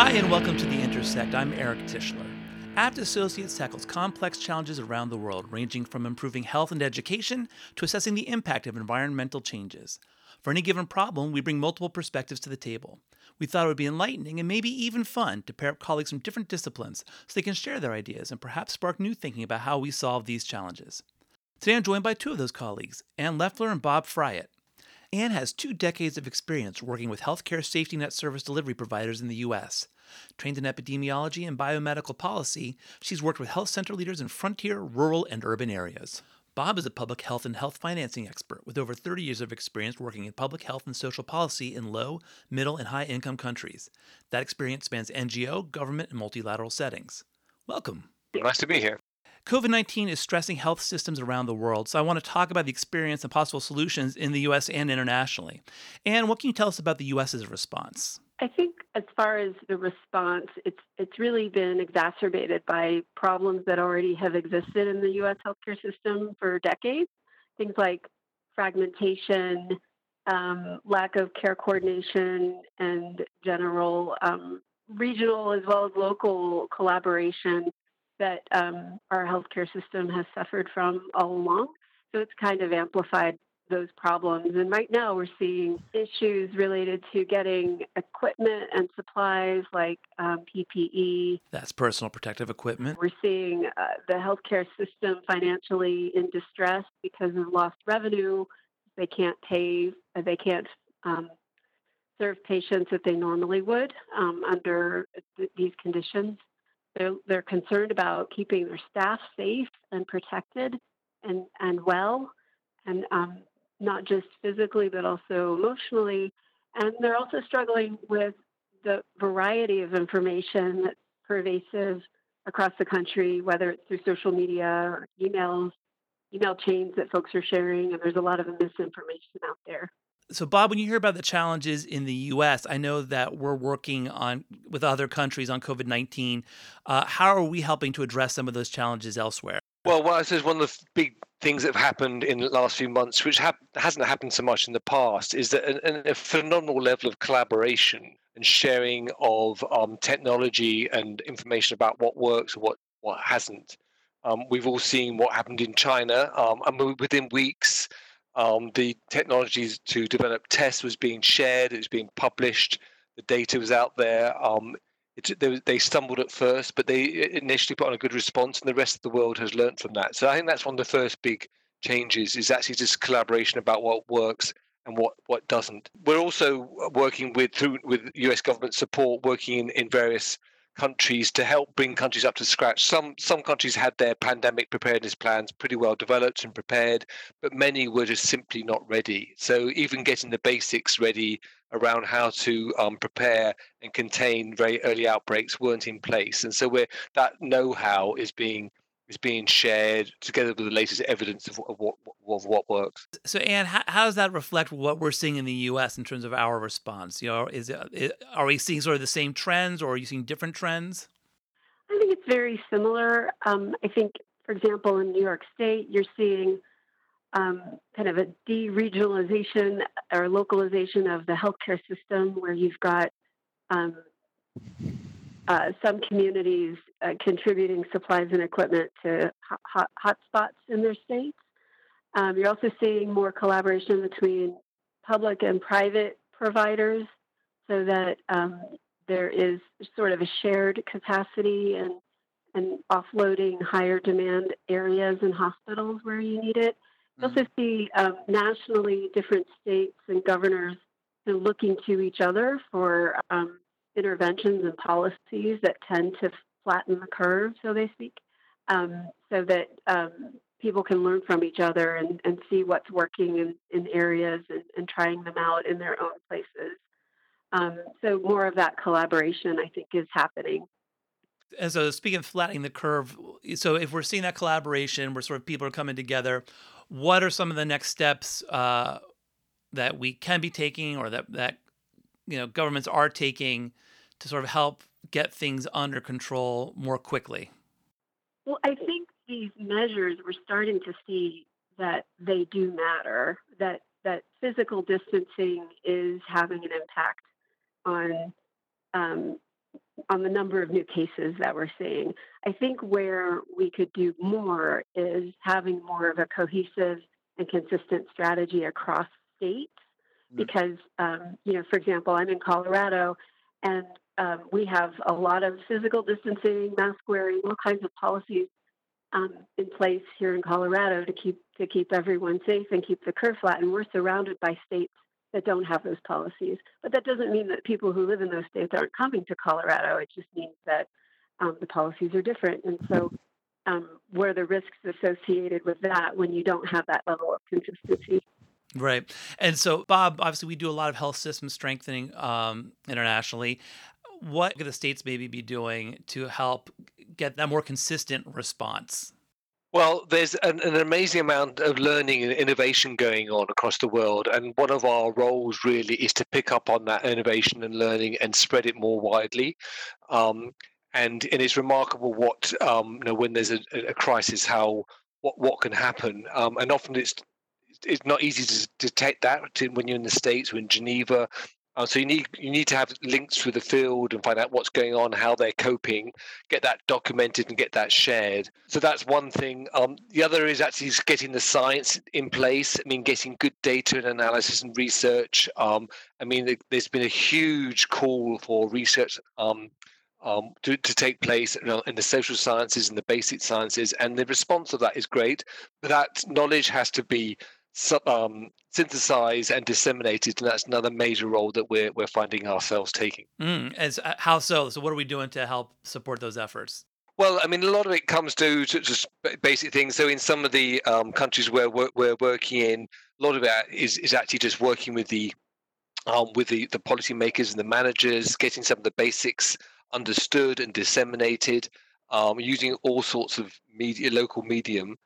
Hi, and welcome to The Intersect. I'm Eric Tischler. Abt Associates tackles complex challenges around the world, ranging from improving health and education to assessing the impact of environmental changes. For any given problem, we bring multiple perspectives to the table. We thought it would be enlightening and maybe even fun to pair up colleagues from different disciplines so they can share their ideas and perhaps spark new thinking about how we solve these challenges. Today I'm joined by two of those colleagues, Ann Leffler and Bob Fryatt. Ann has two decades of experience working with healthcare safety net service delivery providers in the U.S. Trained in epidemiology and biomedical policy, she's worked with health center leaders in frontier, rural, and urban areas. Bob is a public health and health financing expert with over 30 years of experience working in public health and social policy in low, middle, and high income countries. That experience spans NGO, government, and multilateral settings. Welcome. Nice to be here. COVID 19 is stressing health systems around the world, so I want to talk about the experience and possible solutions in the US and internationally. And what can you tell us about the US's response? I think as far as the response, it's it's really been exacerbated by problems that already have existed in the U.S. healthcare system for decades. Things like fragmentation, um, lack of care coordination, and general um, regional as well as local collaboration that um, our healthcare system has suffered from all along. So it's kind of amplified those problems. And right now we're seeing issues related to getting equipment and supplies like um, PPE. That's personal protective equipment. We're seeing uh, the healthcare system financially in distress because of lost revenue. They can't pay, they can't um, serve patients that they normally would um, under th- these conditions. They're, they're concerned about keeping their staff safe and protected and, and well, and um, not just physically, but also emotionally. And they're also struggling with the variety of information that's pervasive across the country, whether it's through social media or emails, email chains that folks are sharing, and there's a lot of misinformation out there. So, Bob, when you hear about the challenges in the U.S., I know that we're working on with other countries on COVID nineteen. Uh, how are we helping to address some of those challenges elsewhere? Well, I suppose one of the big things that have happened in the last few months, which ha- hasn't happened so much in the past, is that a, a phenomenal level of collaboration and sharing of um, technology and information about what works and what what hasn't. Um, we've all seen what happened in China, um, and within weeks um, the technologies to develop tests was being shared, it was being published, the data was out there. Um, it, they, they, stumbled at first, but they initially put on a good response, and the rest of the world has learned from that. So I think that's one of the first big changes is actually just collaboration about what works and what what doesn't. We're also working with through with US government support, working in, in various countries to help bring countries up to scratch. Some some countries had their pandemic preparedness plans pretty well developed and prepared, but many were just simply not ready. So even getting the basics ready around how to um, prepare and contain very early outbreaks weren't in place, and so we're, that know-how is being is being shared together with the latest evidence of, of what of what works. So, Ann, how, how, does that reflect what we're seeing in the U.S. in terms of our response? You know, is it, are we seeing sort of the same trends, or are you seeing different trends? I think it's very similar. Um, I think, for example, in New York State, you're seeing um, kind of a deregionalization or localization of the healthcare system, where you've got um, uh, some communities uh, contributing supplies and equipment to hot, hot spots in their states. Um, you're also seeing more collaboration between public and private providers so that um, there is sort of a shared capacity and, and offloading higher demand areas and hospitals where you need it. You also mm-hmm. see um, nationally different states and governors looking to each other for um, interventions and policies that tend to flatten the curve, so they speak, um, so that um, people can learn from each other and, and see what's working in, in areas and, and trying them out in their own places. Um, so more of that collaboration, I think, is happening. And so, speaking of flattening the curve, so if we're seeing that collaboration, where sort of people are coming together, what are some of the next steps uh, that we can be taking, or that that you know governments are taking to sort of help get things under control more quickly? Well, I think these measures we're starting to see that they do matter. That that physical distancing is having an impact on um, on the number of new cases that we're seeing. I think where we could do more is having more of a cohesive and consistent strategy across states. Mm-hmm. Because, um, you know, for example, I'm in Colorado and um, we have a lot of physical distancing, mask wearing, all kinds of policies um, in place here in Colorado to keep to keep everyone safe and keep the curve flat. And we're surrounded by states that don't have those policies. But that doesn't mean that people who live in those states aren't coming to Colorado. It just means that um, the policies are different. And so, um, where the risks associated with that when you don't have that level of consistency? Right. And so, Bob, obviously, we do a lot of health system strengthening um, internationally. What could the states maybe be doing to help get that more consistent response? Well, there's an, an, amazing amount of learning and innovation going on across the world. And one of our roles really is to pick up on that innovation and learning and spread it more widely. Um, and, and it's remarkable what, um, you know, when there's a, a crisis, how what, what can happen. Um, and often it's it's not easy to detect that when you're in the States or in Geneva uh, so you need you need to have links through the field and find out what's going on, how they're coping, get that documented and get that shared. So that's one thing. Um, the other is actually getting the science in place. I mean, getting good data and analysis and research. Um, I mean, there's been a huge call for research um, um, to, to take place in the social sciences and the basic sciences, and the response of that is great. But that knowledge has to be um, synthesized and disseminated, and that's another major role that we're we're finding ourselves taking. Mm, as uh, how so? So what are we doing to help support those efforts? Well, I mean, a lot of it comes to, just basic things. So, in some of the um, countries where we're, we're, working in, a lot of it is, is actually just working with the um, with the the policymakers and the managers, getting some of the basics understood and disseminated, um, using all sorts of media, local medium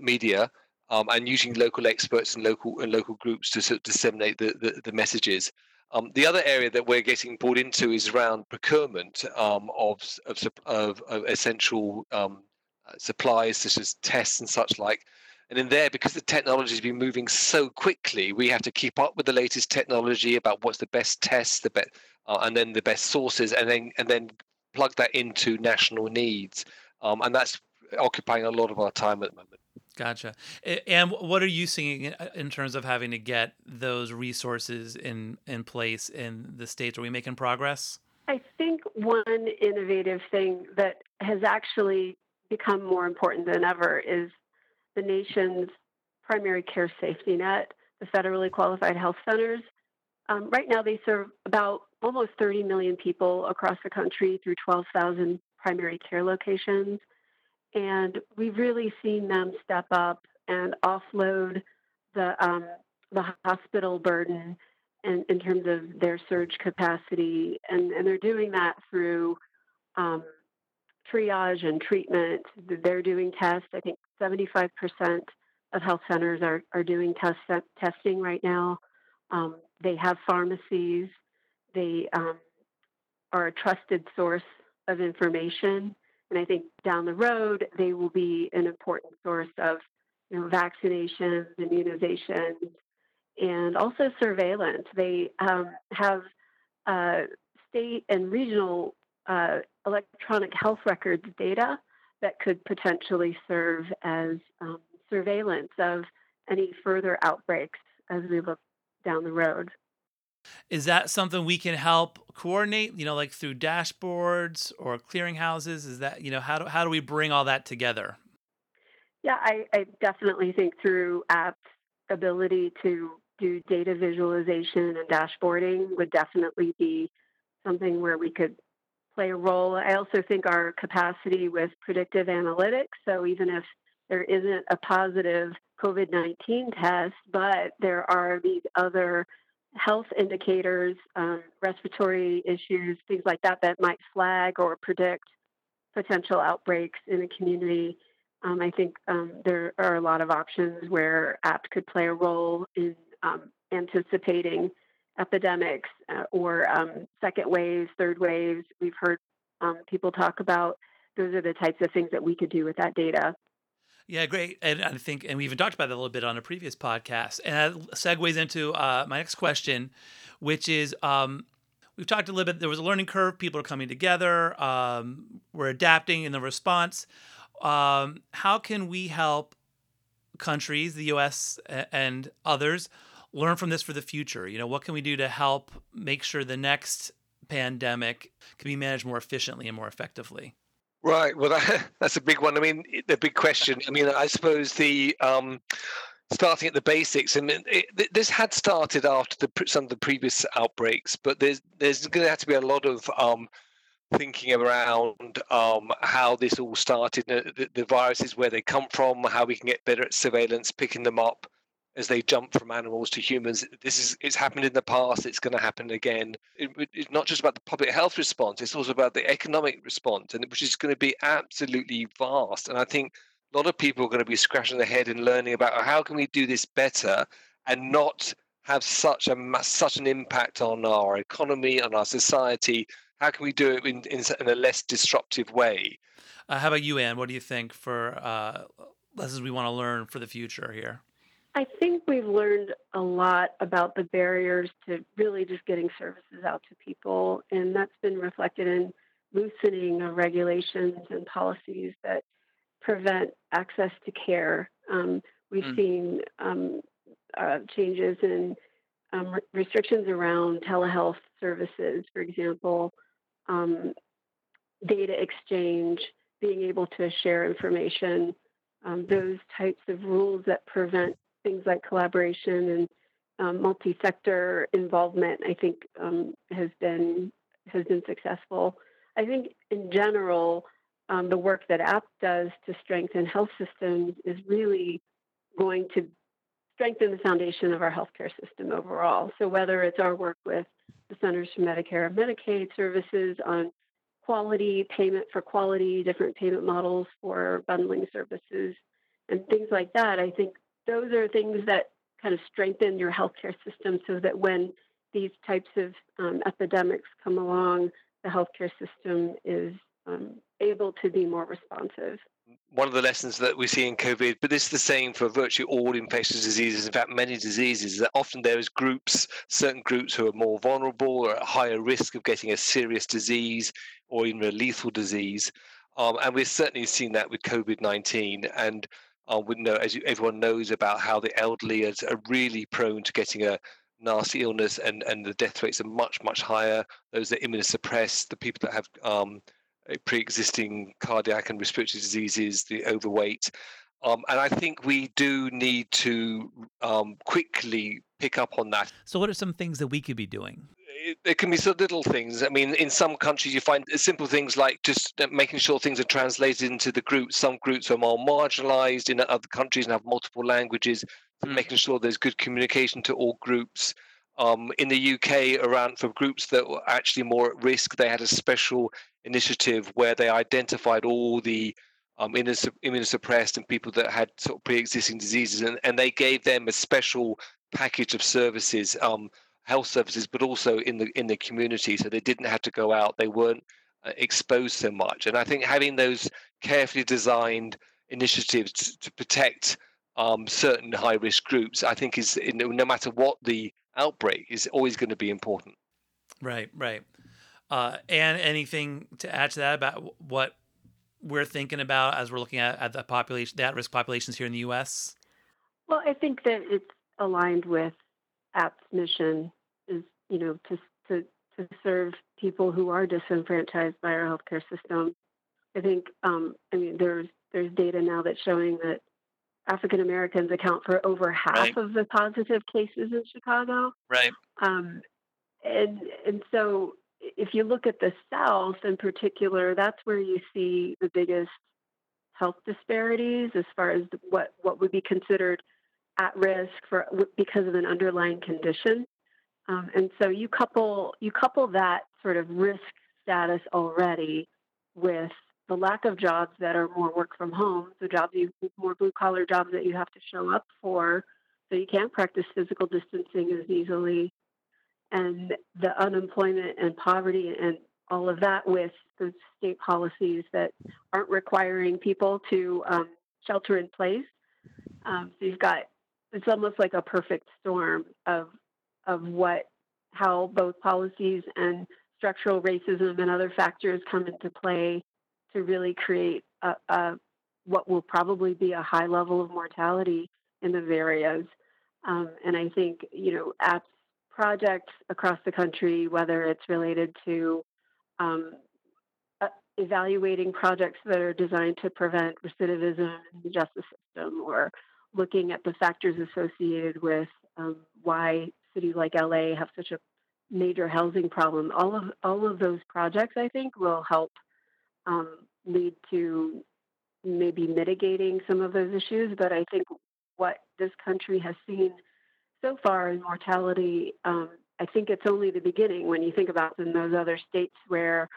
media um, and using local experts and local and local groups to sort of disseminate the, the, the messages. Um, the other area that we're getting brought into is around procurement um, of, of, of, of, essential um, uh, supplies such as tests and such like. And in there, because the technology has been moving so quickly, we have to keep up with the latest technology about what's the best tests, the best, uh, and then the best sources, and then and then plug that into national needs. Um, and that's occupying a lot of our time at the moment. Gotcha. And what are you seeing uh, in terms of having to get those resources in in place in the states? Are we making progress? I think one innovative thing that has actually become more important than ever is the nation's primary care safety net, the federally qualified health centers. Um, right now, they serve about almost 30 million people across the country through 12,000 primary care locations. And we've really seen them step up and offload the um, the hospital burden in, in terms of their surge capacity, and, and they're doing that through um, triage and treatment. They're doing tests. I think 75% of health centers are, are doing test, testing right now. Um, they have pharmacies. They um, are a trusted source of information. And I think down the road, they will be an important source of you know, vaccinations, immunizations, and also surveillance. They um, have uh, state and regional uh, electronic health records data that could potentially serve as um, surveillance of any further outbreaks as we look down the road. Is that something we can help coordinate, you know, like through dashboards or clearinghouses? Is that, you know, how do, how do we bring all that together? Yeah, I, I definitely think through Abt's ability to do data visualization and dashboarding would definitely be something where we could play a role. I also think our capacity with predictive analytics, so even if there isn't a positive COVID 19 test, but there are these other health indicators, um, respiratory issues, things like that, that might flag or predict potential outbreaks in a community. Um, I think um, there are a lot of options where Abt could play a role in um, anticipating epidemics uh, or um, second waves, third waves. We've heard um, people talk about those are the types of things that we could do with that data. Yeah, great. And I think, and we even talked about that a little bit on a previous podcast. And that segues into uh, my next question, which is um, we've talked a little bit. There was a learning curve. People are coming together. Um, we're adapting in the response. Um, how can we help countries, the U.S. and others, learn from this for the future? You know, what can we do to help make sure the next pandemic can be managed more efficiently and more effectively? Right. Well, that, that's a big one. I mean, the big question. I mean, I suppose the um, starting at the basics. Mean, it, this had started after the, some of the previous outbreaks, but there's there's going to have to be a lot of um, thinking around um, how this all started, the, the viruses, where they come from, how we can get better at surveillance, picking them up as they jump from animals to humans. This is it's happened in the past. It's going to happen again. It, it's not just about the public health response. It's also about the economic response, and which is going to be absolutely vast. And I think a lot of people are going to be scratching their head and learning about how can we do this better and not have such a such an impact on our economy on our society how can we do it in, in, in a less disruptive way uh, how about you Ann what do you think for uh, lessons we want to learn for the future here i think we've learned a lot about the barriers to really just getting services out to people and that's been reflected in loosening of regulations and policies that prevent access to care. Um, we've mm. seen um, uh, changes in um, re- restrictions around telehealth services, for example, um, data exchange, being able to share information, um, those types of rules that prevent things like collaboration and um, multi-sector involvement. I think has been has been successful. I think in general um, the work that Abt does to strengthen health systems is really going to strengthen the foundation of our healthcare system overall. So whether it's our work with the Centers for Medicare and Medicaid services on quality, payment for quality, different payment models for bundling services, and things like that, I think those are things that kind of strengthen your healthcare system so that when these types of um, epidemics come along, the healthcare system is um, able to be more responsive. One of the lessons that we see in COVID, but this is the same for virtually all infectious diseases, in fact, many diseases, is that often there is groups, certain groups who are more vulnerable or at higher risk of getting a serious disease or even a lethal disease. Um, and we've certainly seen that with COVID 19. And as you, everyone knows, about how the elderly are, really prone to getting a nasty illness and, and the death rates are much, much higher. Those that are immunosuppressed, the people that have um, pre-existing cardiac and respiratory diseases, the overweight. Um, and I think we do need to um, quickly pick up on that. So, what are some things that we could be doing? It, there can be so little things. I mean, in some countries, you find simple things like just uh, making sure things are translated into the groups. Some groups are more marginalized in other countries and have multiple languages. Mm. Making sure there's good communication to all groups. Um, in the UK, around for groups that were actually more at risk, they had a special initiative where they identified all the um, immunosuppressed and people that had sort of pre-existing diseases, and, and they gave them a special package of services, um, health services, but also in the in the community, so they didn't have to go out. They weren't uh, exposed so much, and I think having those carefully designed initiatives to, to protect um, certain high-risk groups, I think is no matter what the outbreak, is always going to be important. Right, right. Uh, and anything to add to that about what we're thinking about as we're looking at, at the population, the at-risk populations here in the U.S. Well, I think that it's aligned with Abt's mission is you know to to to serve people who are disenfranchised by our healthcare system. I think um, I mean there's there's data now that's showing that African Americans account for over half right. of the positive cases in Chicago. Right. Um, and and so if you look at the South in particular, that's where you see the biggest health disparities as far as what what would be considered at risk for because of an underlying condition. Um, and so you couple you couple that sort of risk status already with the lack of jobs that are more work from home, so jobs you more blue collar jobs that you have to show up for, so you can't practice physical distancing as easily, and the unemployment and poverty and all of that with the state policies that aren't requiring people to um, shelter in place. Um, so you've got it's almost like a perfect storm of of what how both policies and structural racism and other factors come into play to really create a, a what will probably be a high level of mortality in those areas. Um, and I think, you know, Abt's projects across the country, whether it's related to um, uh, evaluating projects that are designed to prevent recidivism in the justice system or looking at the factors associated with um, why cities like LA have such a major housing problem. All of all of those projects, I think, will help um, lead to maybe mitigating some of those issues. But I think what this country has seen so far in mortality, um, I think it's only the beginning when you think about in those other states where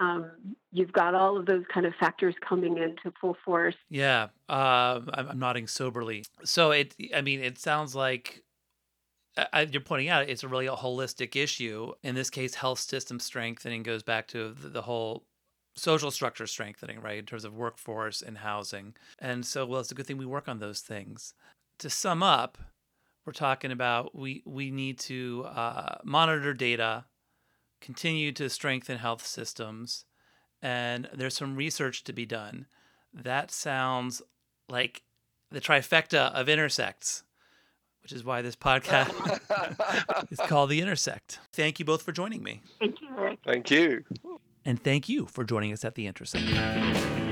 um, you've got all of those kind of factors coming into full force. Yeah, uh, I'm, I'm nodding soberly. So it, I mean, it sounds like I, you're pointing out it's a really a holistic issue. In this case, health system strengthening goes back to the, the whole social structure strengthening, right, in terms of workforce and housing. And so, well, it's a good thing we work on those things. To sum up, we're talking about we we need to uh, monitor data, continue to strengthen health systems, and there's some research to be done. That sounds like the trifecta of intersects, which is why this podcast is called The Intersect. Thank you both for joining me. Thank you. Thank you. And thank you for joining us at The Intersect.